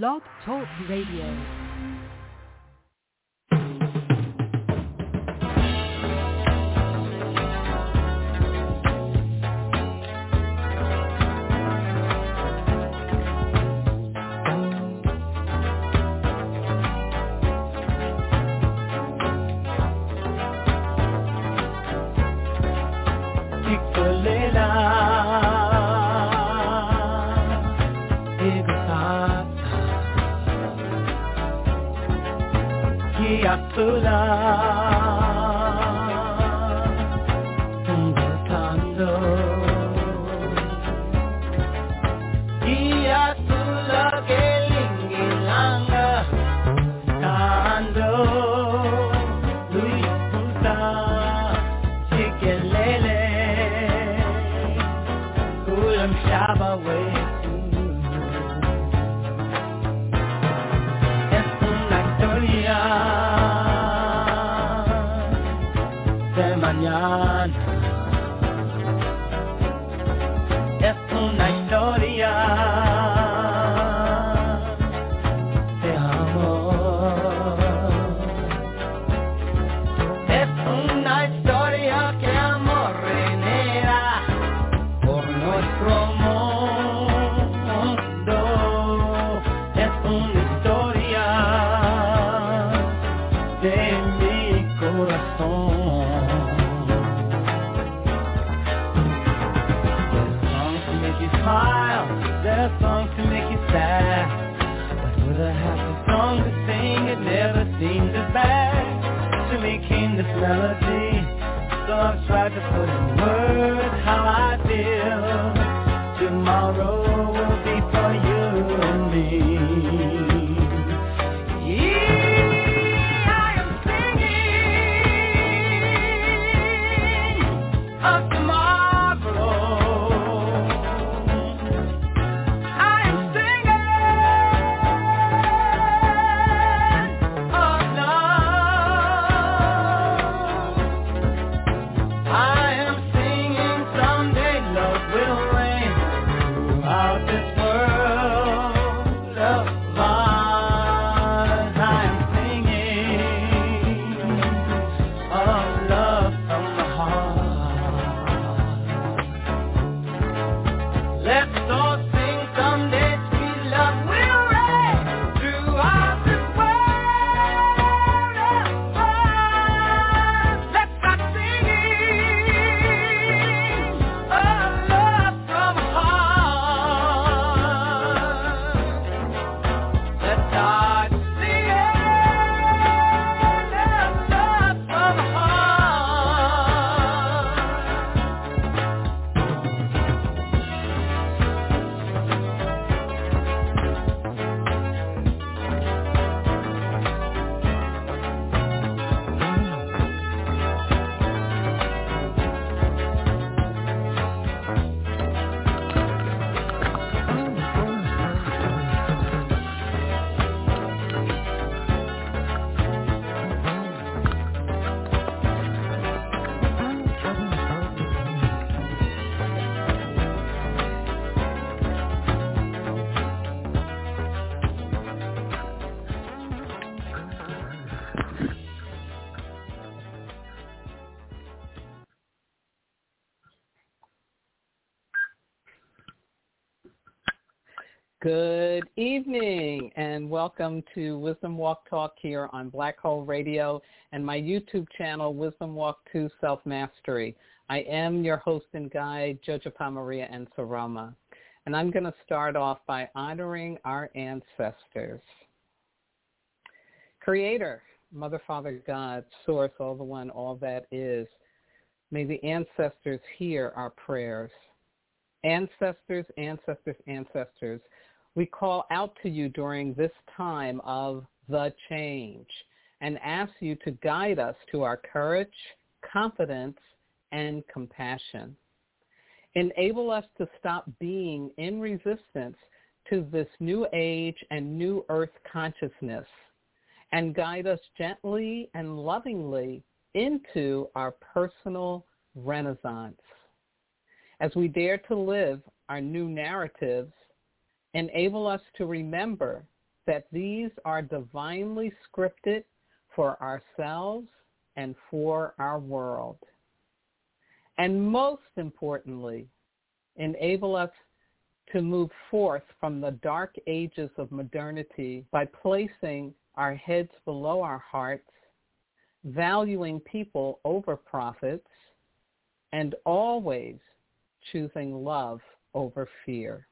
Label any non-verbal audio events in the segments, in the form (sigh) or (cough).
Blog Talk Radio. cela. de mañana. Es una this melody. So I've tried to put it Good evening and welcome to Wisdom Walk Talk here on Blog Talk Radio and my YouTube channel, Wisdom Walk 2 Self-Mastery. I am your host and guide, Jojopah Maria Nsoroma. And I'm going to start off by honoring our ancestors. Creator, Mother, Father, God, Source, all the one, all that is. May the ancestors hear our prayers. Ancestors, ancestors, ancestors, we call out to you during this time of the change and ask you to guide us to our courage, confidence, and compassion. Enable us to stop being in resistance to this new age and new earth consciousness and guide us gently and lovingly into our personal renaissance. As we dare to live our new narratives enable us to remember that these are divinely scripted for ourselves and for our world. And most importantly, enable us to move forth from the dark ages of modernity by placing our heads below our hearts, valuing people over profits, and always choosing love over fear.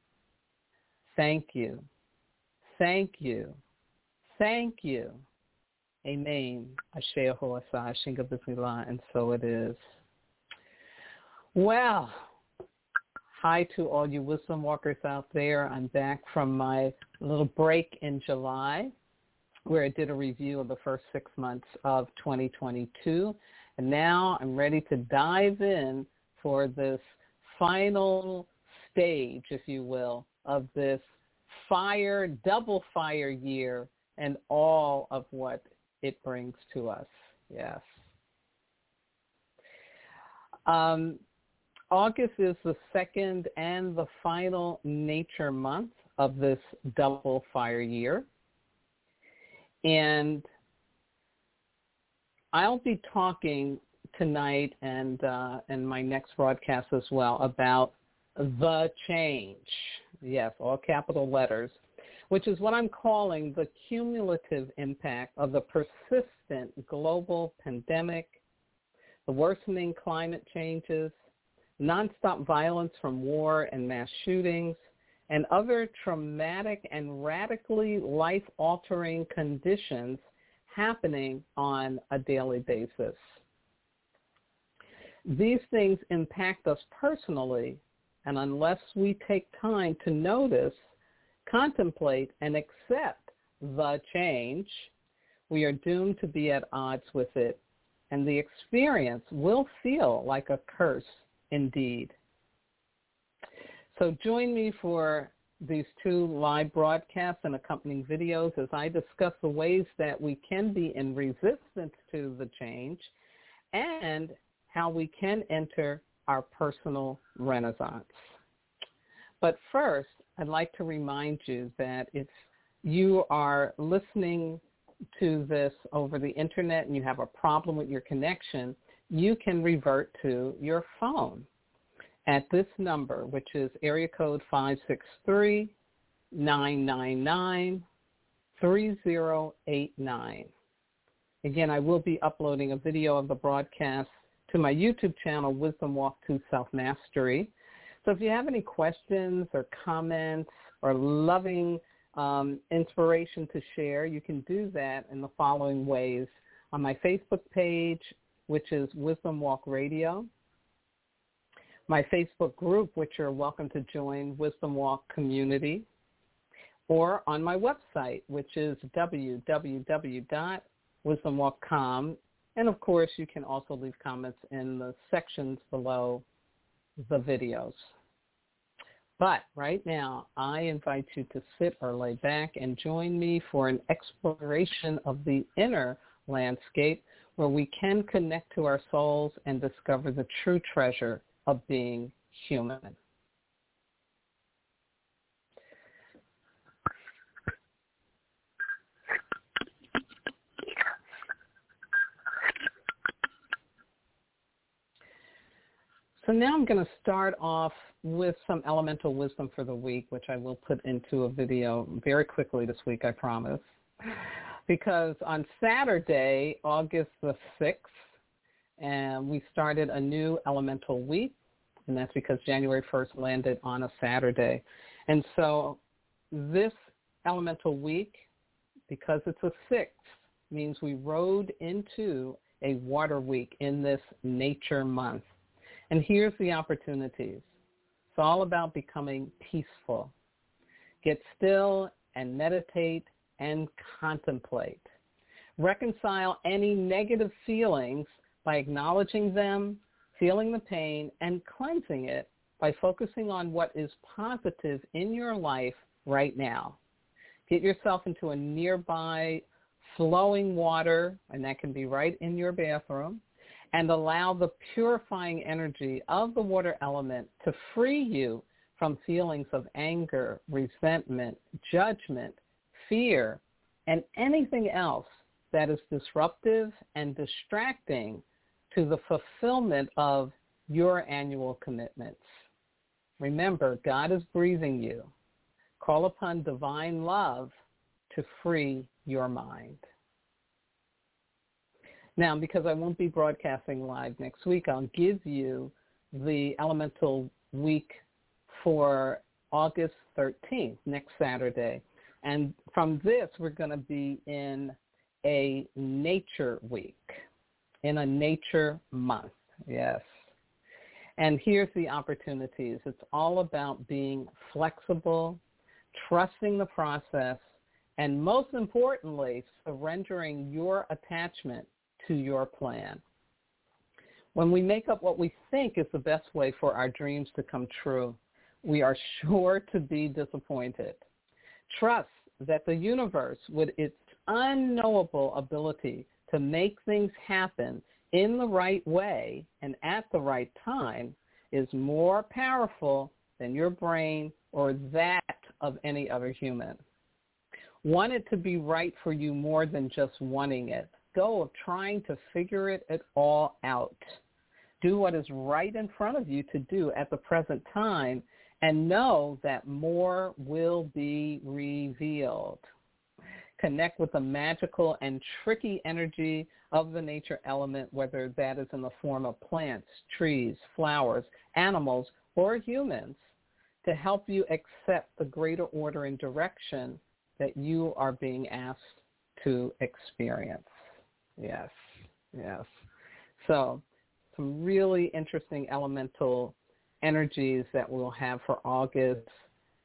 Thank you. Thank you. Thank you. Amen. Asher Hoasai, Shinga and so it is. Well, hi to all you wisdom walkers out there. I'm back from my little break in July where I did a review of the first six months of 2022. And now I'm ready to dive in for this final stage, if you will, of this fire, double fire year and all of what it brings to us. Yes. Um, August is the second and the final nature month of this double fire year. And I'll be talking tonight and uh, in my next broadcast as well about the change. Yes, all capital letters, which is what I'm calling the cumulative impact of the persistent global pandemic, the worsening climate changes, nonstop violence from war and mass shootings, and other traumatic and radically life-altering conditions happening on a daily basis. These things impact us personally, and unless we take time to notice, contemplate, and accept the change, we are doomed to be at odds with it, and the experience will feel like a curse indeed. So join me for these two live broadcasts and accompanying videos as I discuss the ways that we can be in resistance to the change and how we can enter our personal renaissance. But first, I'd like to remind you that if you are listening to this over the internet and you have a problem with your connection, you can revert to your phone at this number, which is area code 563-999-3089. Again, I will be uploading a video of the broadcast to my YouTube channel, Wisdom Walk to Self-Mastery. So if you have any questions or comments or loving um, inspiration to share, you can do that in the following ways. On my Facebook page, which is Wisdom Walk Radio, my Facebook group, which you're welcome to join, Wisdom Walk Community, or on my website, which is www.wisdomwalk.com. And of course, you can also leave comments in the sections below the videos. But right now, I invite you to sit or lay back and join me for an exploration of the inner landscape where we can connect to our souls and discover the true treasure of being human. So now I'm going to start off with some elemental wisdom for the week, which I will put into a video very quickly this week, I promise. Because on Saturday, August the 6th, and we started a new elemental week, and that's because January 1st landed on a Saturday. And so this elemental week, because it's a sixth, means we rode into a water week in this nature month. And here's the opportunities. It's all about becoming peaceful. Get still and meditate and contemplate. Reconcile any negative feelings by acknowledging them, feeling the pain, and cleansing it by focusing on what is positive in your life right now. Get yourself into a nearby flowing water, and that can be right in your bathroom, and allow the purifying energy of the water element to free you from feelings of anger, resentment, judgment, fear, and anything else that is disruptive and distracting to the fulfillment of your annual commitments. Remember, God is breathing you. Call upon divine love to free your mind. Now, because I won't be broadcasting live next week, I'll give you the elemental week for August 13th, next Saturday. And from this, we're going to be in a nature week, in a nature month. Yes. And here's the opportunities. It's all about being flexible, trusting the process, and most importantly, surrendering your attachment to your plan. When we make up what we think is the best way for our dreams to come true, we are (laughs) sure to be disappointed. Trust that the universe, with its unknowable ability to make things happen in the right way and at the right time, is more powerful than your brain or that of any other human. Want it to be right for you more than just wanting it. Go of trying to figure it at all out. Do what is right in front of you to do at the present time and know that more will be revealed. Connect with the magical and tricky energy of the nature element, whether that is in the form of plants, trees, flowers, animals, or humans, to help you accept the greater order and direction that you are being asked to experience. Yes, yes. So some really interesting elemental energies that we'll have for August,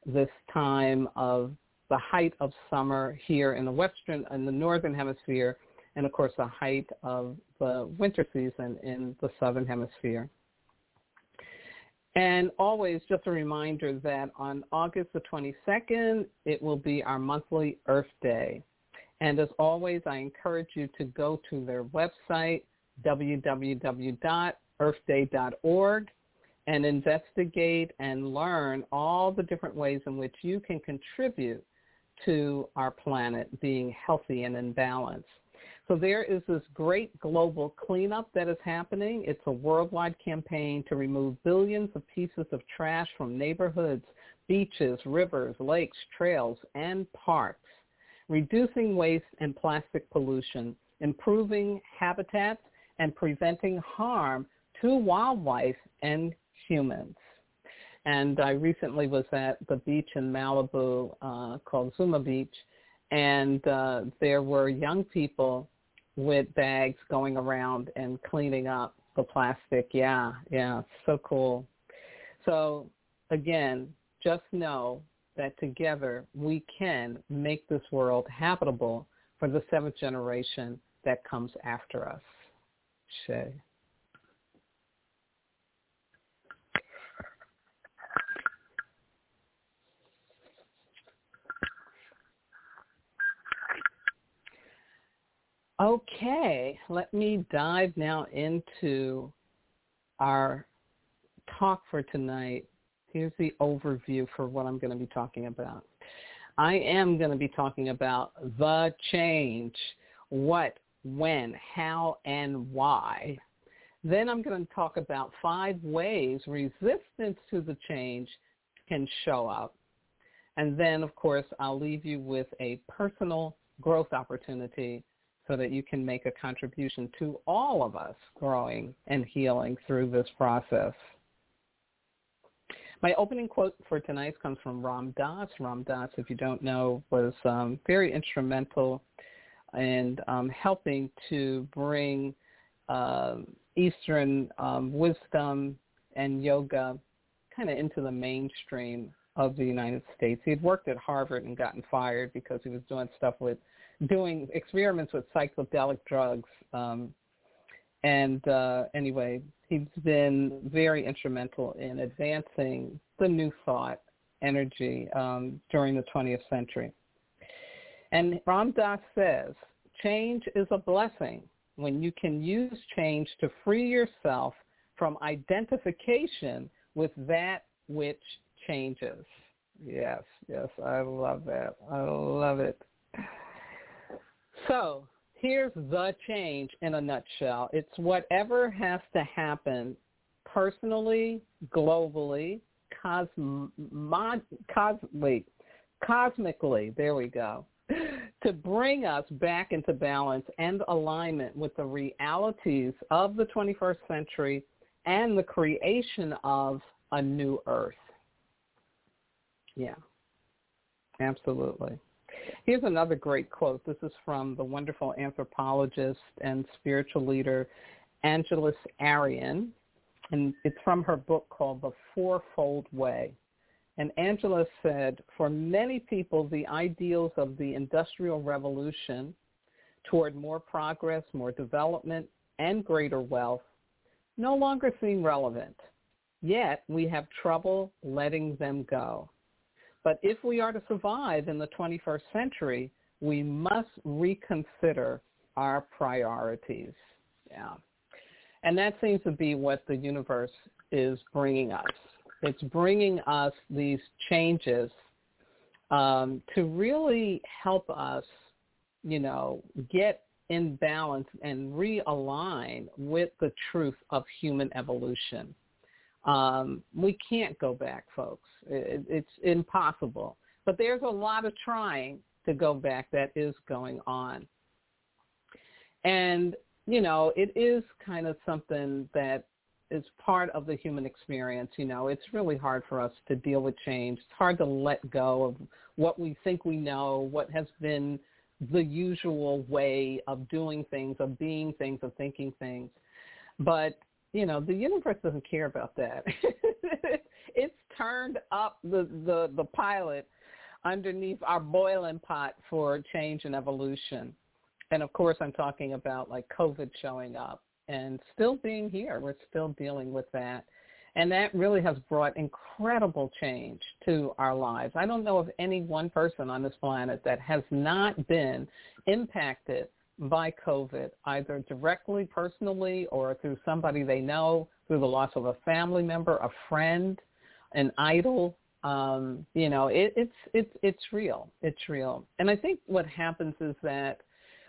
this time of the height of summer here in the western and the northern hemisphere, and of course the height of the winter season in the southern hemisphere. And always just a reminder that on August the 22nd, it will be our monthly Earth Day. And as always, I encourage you to go to their website, www.earthday.org, and investigate and learn all the different ways in which you can contribute to our planet being healthy and in balance. So there is this great global cleanup that is happening. It's a worldwide campaign to remove billions of pieces of trash from neighborhoods, beaches, rivers, lakes, trails, and parks, reducing waste and plastic pollution, improving habitats, and preventing harm to wildlife and humans. And I recently was at the beach in Malibu uh, called Zuma Beach, and uh, there were young people with bags going around and cleaning up the plastic. Yeah, yeah, so cool. So again, just know that together we can make this world habitable for the seventh generation that comes after us. Shay. Okay, let me dive now into our talk for tonight. Here's the overview for what I'm going to be talking about. I am going to be talking about the change, what, when, how, and why. Then I'm going to talk about five ways resistance to the change can show up. And then, of course, I'll leave you with a personal growth opportunity so that you can make a contribution to all of us growing and healing through this process. My opening quote for tonight comes from Ram Dass. Ram Dass, if you don't know, was um, very instrumental in um, helping to bring uh, Eastern um, wisdom and yoga kind of into the mainstream of the United States. He had worked at Harvard and gotten fired because he was doing stuff with doing experiments with psychedelic drugs. Um, and uh, anyway, he's been very instrumental in advancing the new thought energy um, during the 20th century. And Ram Dass says, change is a blessing when you can use change to free yourself from identification with that which changes. Yes, yes, I love that. I love it. So here's the change in a nutshell. It's whatever has to happen personally, globally, cosmo, cos, wait, cosmically, there we go, (laughs) to bring us back into balance and alignment with the realities of the 21st century and the creation of a new earth. Yeah, absolutely. Here's another great quote. This is from the wonderful anthropologist and spiritual leader Angeles Arrien, and it's from her book called The Fourfold Way. And Angela said, for many people, the ideals of the Industrial Revolution toward more progress, more development, and greater wealth no longer seem relevant. Yet we have trouble letting them go. But if we are to survive in the 21st century, we must reconsider our priorities. Yeah. And that seems to be what the universe is bringing us. It's bringing us these changes um, to really help us, you know, get in balance and realign with the truth of human evolution. Um, we can't go back, folks. It, it's impossible. But there's a lot of trying to go back that is going on. And, you know, it is kind of something that is part of the human experience. You know, it's really hard for us to deal with change. It's hard to let go of what we think we know, what has been the usual way of doing things, of being things, of thinking things. But, you know, the universe doesn't care about that. (laughs) it's turned up the, the, the pilot underneath our boiling pot for change and evolution. And of course, I'm talking about like COVID showing up and still being here. We're still dealing with that. And that really has brought incredible change to our lives. I don't know of any one person on this planet that has not been impacted by COVID, either directly, personally, or through somebody they know, through the loss of a family member, a friend, an idol. Um, you know, it, it's it's it's real. It's real. And I think what happens is that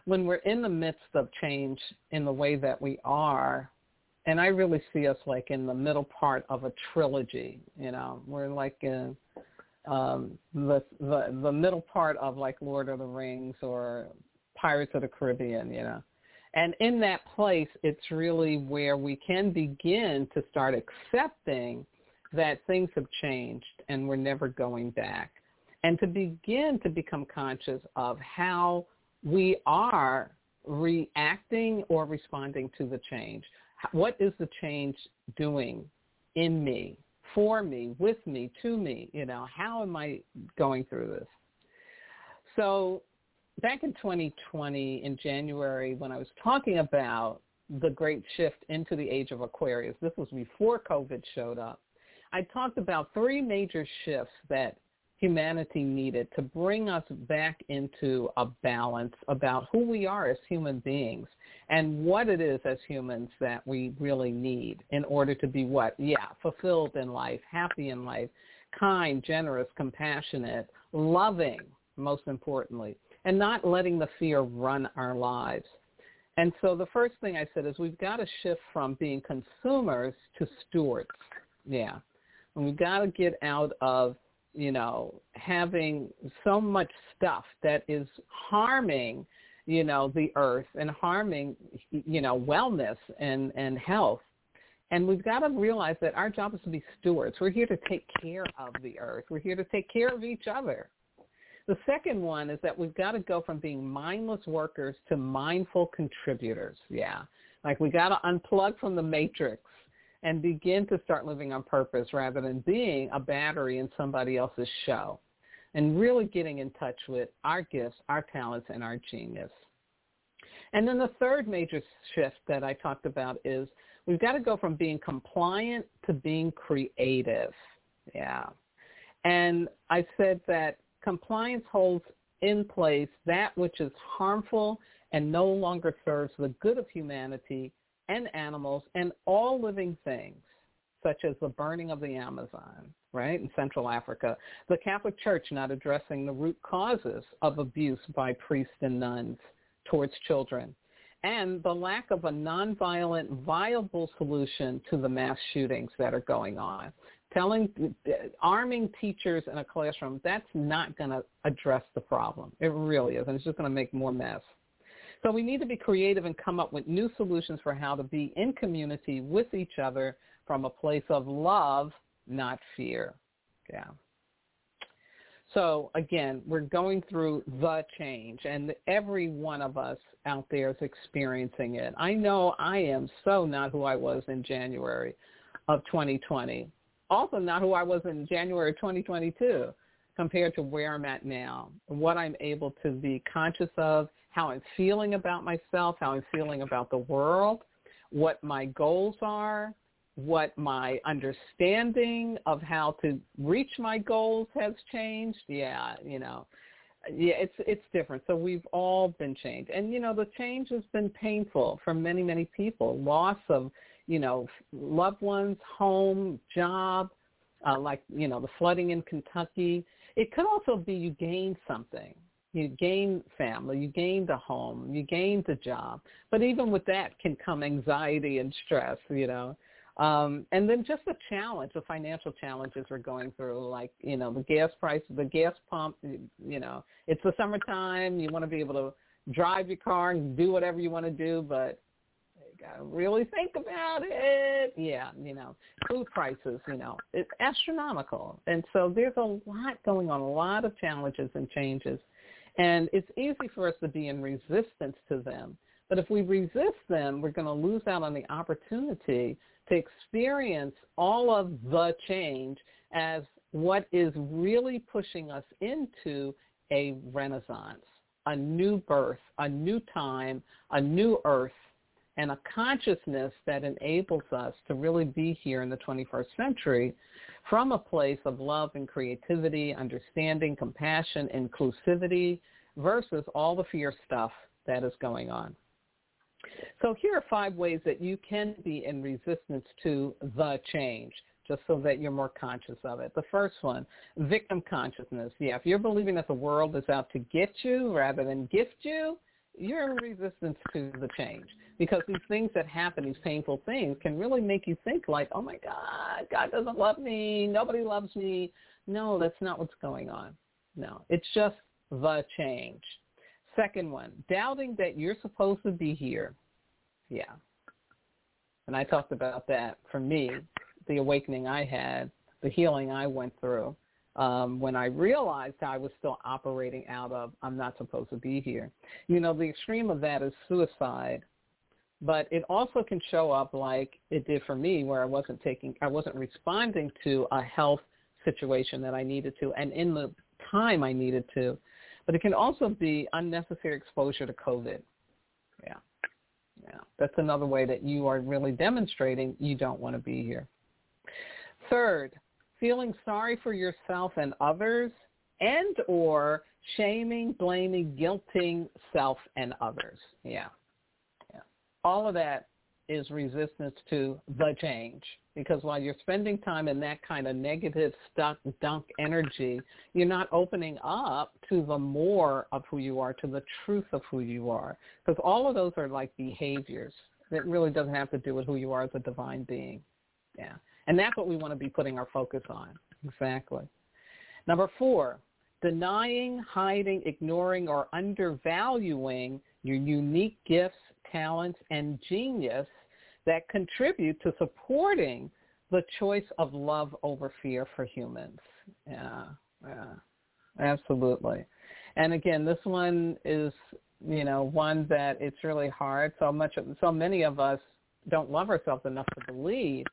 when we're in the midst of change in the way that we are, and I really see us like in the middle part of a trilogy. You know, we're like in um, the the the middle part of like Lord of the Rings or Pirates of the Caribbean. You know, and in that place, it's really where we can begin to start accepting that things have changed and we're never going back, and to begin to become conscious of how we are reacting or responding to the change. What is the change doing in me, for me, with me, to me? You know, how am I going through this? So back in 2020, in January, when I was talking about the great shift into the age of Aquarius, this was before COVID showed up, I talked about three major shifts that humanity needed to bring us back into a balance about who we are as human beings and what it is as humans that we really need in order to be what? Yeah, fulfilled in life, happy in life, kind, generous, compassionate, loving, most importantly, and not letting the fear run our lives. And so the first thing I said is we've got to shift from being consumers to stewards. Yeah. And we've got to get out of you know, having so much stuff that is harming, you know, the earth and harming, you know, wellness and, and health. And we've got to realize that our job is to be stewards. We're here to take care of the earth. We're here to take care of each other. The second one is that we've got to go from being mindless workers to mindful contributors. Yeah. Like we got to unplug from the matrix and begin to start living on purpose rather than being a battery in somebody else's show and really getting in touch with our gifts, our talents, and our genius. And then the third major shift that I talked about is we've got to go from being compliant to being creative. Yeah. And I said that compliance holds in place that which is harmful and no longer serves the good of humanity and animals and all living things, such as the burning of the Amazon, right, in Central Africa, the Catholic Church not addressing the root causes of abuse by priests and nuns towards children and the lack of a nonviolent, viable solution to the mass shootings that are going on. Telling, arming teachers in a classroom, that's not going to address the problem. It really is, and it's just going to make more mess. So we need to be creative and come up with new solutions for how to be in community with each other from a place of love, not fear. Yeah. So again, we're going through the change and every one of us out there is experiencing it. I know I am so not who I was in January of 2020. Also not who I was in January 2022 compared to where I'm at now, what I'm able to be conscious of, how I'm feeling about myself, how I'm feeling about the world, what my goals are, what my understanding of how to reach my goals has changed. Yeah, you know, yeah, it's it's different. So we've all been changed, and you know, the change has been painful for many many people. Loss of you know loved ones, home, job, uh, like you know the flooding in Kentucky. It could also be you gained something. You gain family, you gained a home, you gained a job. But even with that can come anxiety and stress, you know. Um, and then just the challenge, the financial challenges we're going through, like, you know, the gas price, the gas pump, you know, it's the summertime. You want to be able to drive your car and do whatever you want to do, but you got to really think about it. Yeah, you know, food prices, you know, it's astronomical. And so there's a lot going on, a lot of challenges and changes. And it's easy for us to be in resistance to them. But if we resist them, we're going to lose out on the opportunity to experience all of the change as what is really pushing us into a renaissance, a new birth, a new time, a new earth, and a consciousness that enables us to really be here in the 21st century from a place of love and creativity, understanding, compassion, inclusivity, versus all the fear stuff that is going on. So here are five ways that you can be in resistance to the change, just so that you're more conscious of it. The first one, victim consciousness. Yeah, if you're believing that the world is out to get you rather than gift you, you're in resistance to the change because these things that happen, these painful things, can really make you think like, oh my God, God doesn't love me, nobody loves me. No, that's not what's going on. No, it's just the change. Second one, doubting that you're supposed to be here. Yeah. And I talked about that for me, the awakening I had, the healing I went through um, when I realized I was still operating out of I'm not supposed to be here. You know, the extreme of that is suicide, but it also can show up like it did for me where I wasn't taking, I wasn't responding to a health situation that I needed to and in the time I needed to. But it can also be unnecessary exposure to COVID. Yeah. Yeah. That's another way that you are really demonstrating you don't want to be here. Third, feeling sorry for yourself and others and or shaming, blaming, guilting self and others. Yeah. Yeah. All of that is resistance to the change because while you're spending time in that kind of negative stuck dunk energy, you're not opening up to the more of who you are, to the truth of who you are. Because all of those are like behaviors. It really doesn't have to do with who you are as a divine being. Yeah. And that's what we want to be putting our focus on. Exactly. Number four, denying, hiding, ignoring, or undervaluing your unique gifts, talents, and genius that contribute to supporting the choice of love over fear for humans. Yeah, yeah, absolutely. And again, this one is, you know, one that it's really hard. So much, so many of us don't love ourselves enough to believe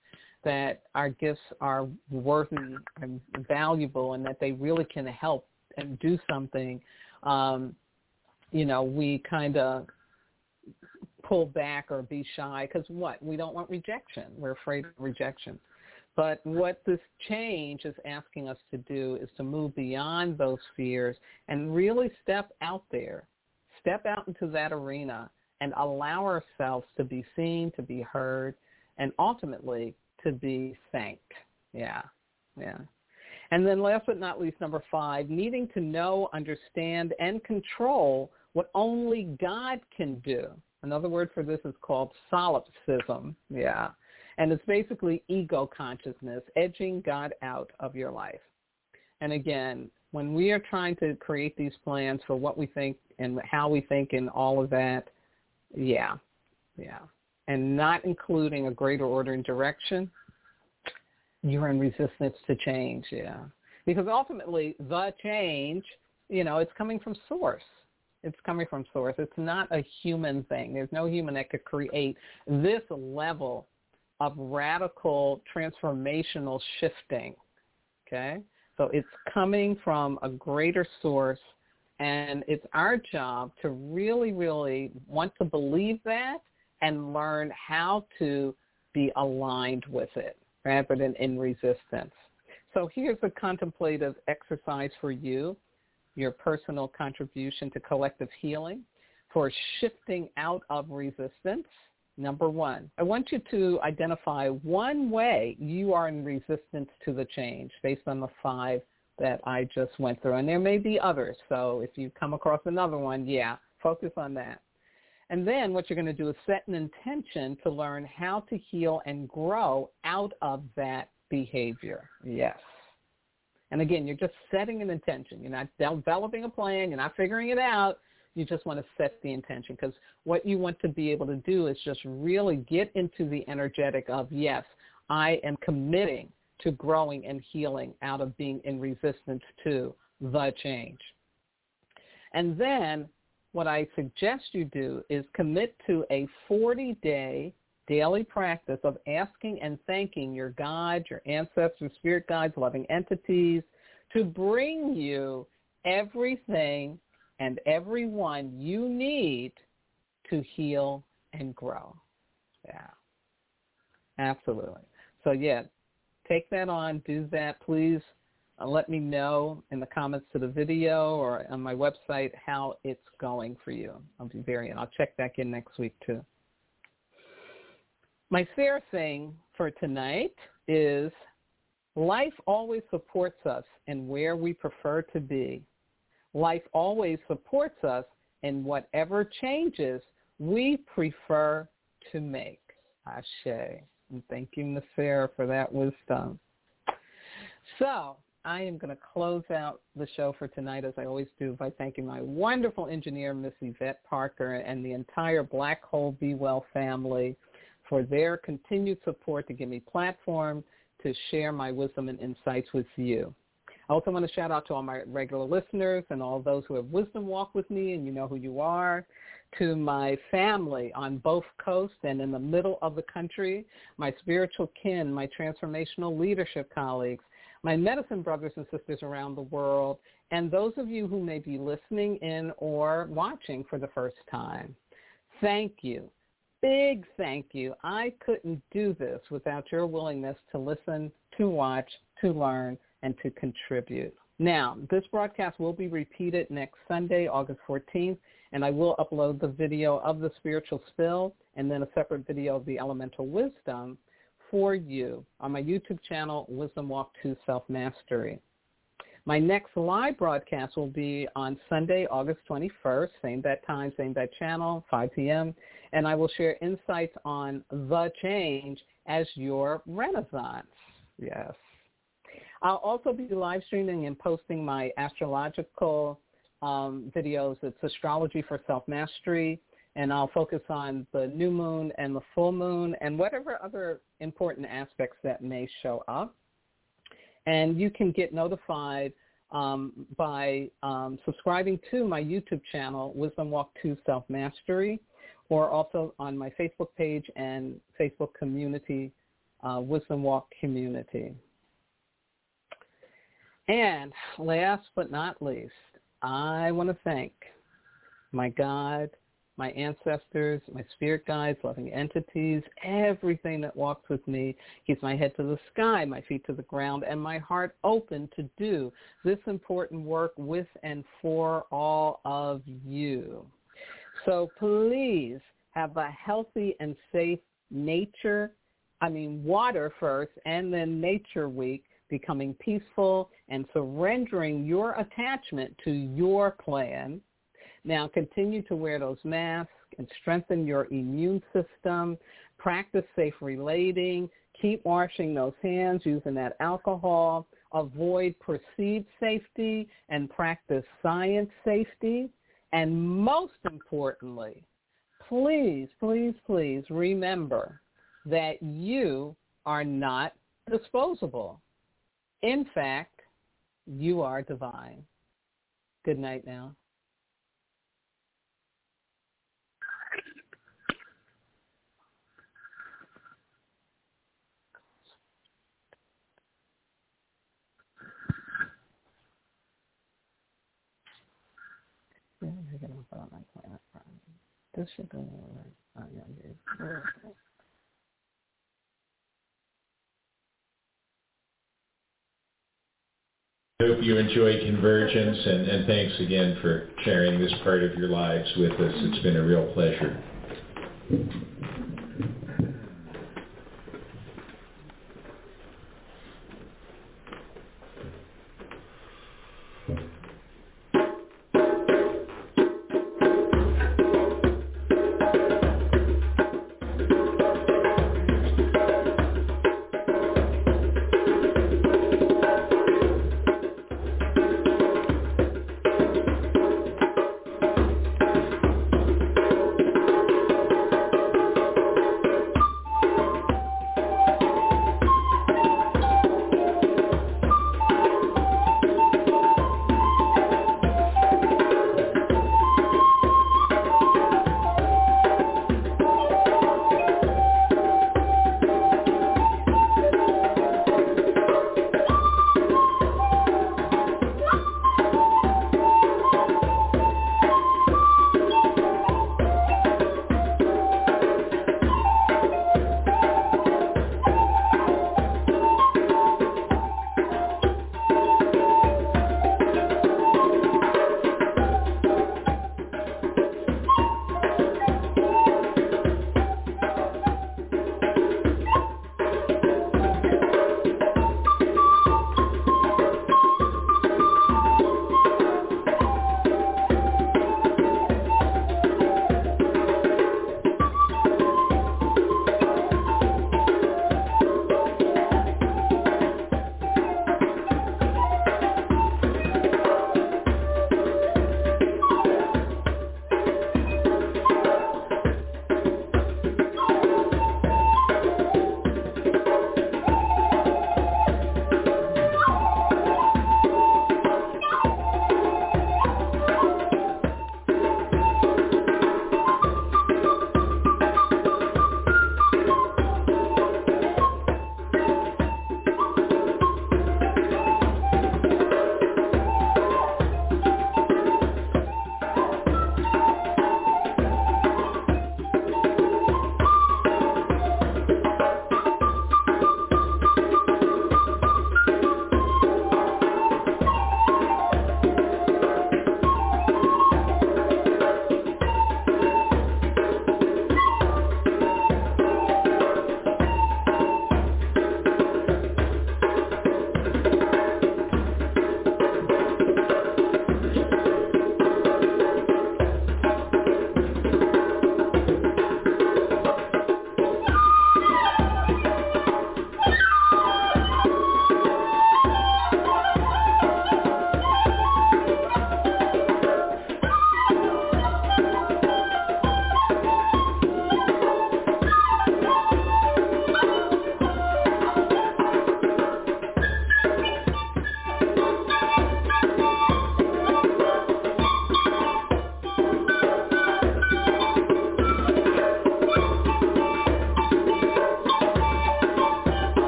that our gifts are worthy and valuable and that they really can help and do something. Um, you know, we kind of pull back or be shy because what? We don't want rejection. We're afraid of rejection. But what this change is asking us to do is to move beyond those fears and really step out there, step out into that arena and allow ourselves to be seen, to be heard, and ultimately to be thanked. Yeah, yeah. And then last but not least, number five, needing to know, understand, and control what only God can do. Another word for this is called solipsism. Yeah. And it's basically ego consciousness, edging God out of your life. And again, when we are trying to create these plans for what we think and how we think and all of that, yeah, yeah, and not including a greater order and direction, you're in resistance to change, yeah. Because ultimately, the change, you know, it's coming from source. It's coming from source. It's not a human thing. There's no human that could create this level of radical transformational shifting. Okay? So it's coming from a greater source and it's our job to really, really want to believe that and learn how to be aligned with it rather than in resistance. So here's a contemplative exercise for you, your personal contribution to collective healing for shifting out of resistance Number one, I want you to identify one way you are in resistance to the change based on the five that I just went through. And there may be others. So if you come across another one, yeah, focus on that. And then what you're going to do is set an intention to learn how to heal and grow out of that behavior. Yes. And again, you're just setting an intention. You're not developing a plan. You're not figuring it out. You just want to set the intention because what you want to be able to do is just really get into the energetic of, yes, I am committing to growing and healing out of being in resistance to the change. And then what I suggest you do is commit to a 40-day daily practice of asking and thanking your guides, your ancestors, spirit guides, loving entities to bring you everything and everyone you need to heal and grow. Yeah, absolutely. So yeah, take that on, do that. Please uh, let me know in the comments to the video or on my website how it's going for you. I'll be very, I'll check back in next week too. My fair thing for tonight is life always supports us in where we prefer to be life always supports us in whatever changes we prefer to make. Ashe. And thank you, Ms. Sarah, for that wisdom. So I am going to close out the show for tonight, as I always do, by thanking my wonderful engineer, Miss Yvette Parker, and the entire Black Hole Be Well family for their continued support to give me platform to share my wisdom and insights with you. I also want to shout out to all my regular listeners and all those who have wisdom walk with me and you know who you are, to my family on both coasts and in the middle of the country, my spiritual kin, my transformational leadership colleagues, my medicine brothers and sisters around the world, and those of you who may be listening in or watching for the first time. Thank you. Big thank you. I couldn't do this without your willingness to listen, to watch, to learn, and to contribute. Now, this broadcast will be repeated next Sunday, August 14th, and I will upload the video of the spiritual spill and then a separate video of the elemental wisdom for you on my YouTube channel, Wisdom Walk to Self-Mastery. My next live broadcast will be on Sunday, August 21st, same bad time, same bad channel, 5 p.m., and I will share insights on the change as your renaissance. Yes. I'll also be live streaming and posting my astrological um, videos. It's Astrology for Self-Mastery, and I'll focus on the new moon and the full moon and whatever other important aspects that may show up. And you can get notified um, by um, subscribing to my YouTube channel, Wisdom Walk to Self-Mastery, or also on my Facebook page and Facebook community, uh, Wisdom Walk Community. And last but not least, I want to thank my God, my ancestors, my spirit guides, loving entities, everything that walks with me, keeps my head to the sky, my feet to the ground, and my heart open to do this important work with and for all of you. So please have a healthy and safe nature, I mean water first, and then nature week becoming peaceful and surrendering your attachment to your plan. Now continue to wear those masks and strengthen your immune system. Practice safe relating. Keep washing those hands using that alcohol. Avoid perceived safety and practice science safety. And most importantly, please, please, please remember that you are not disposable. In fact, you are divine. Good night now. This should hope you enjoy Convergence, and, and thanks again for sharing this part of your lives with us. It's been a real pleasure.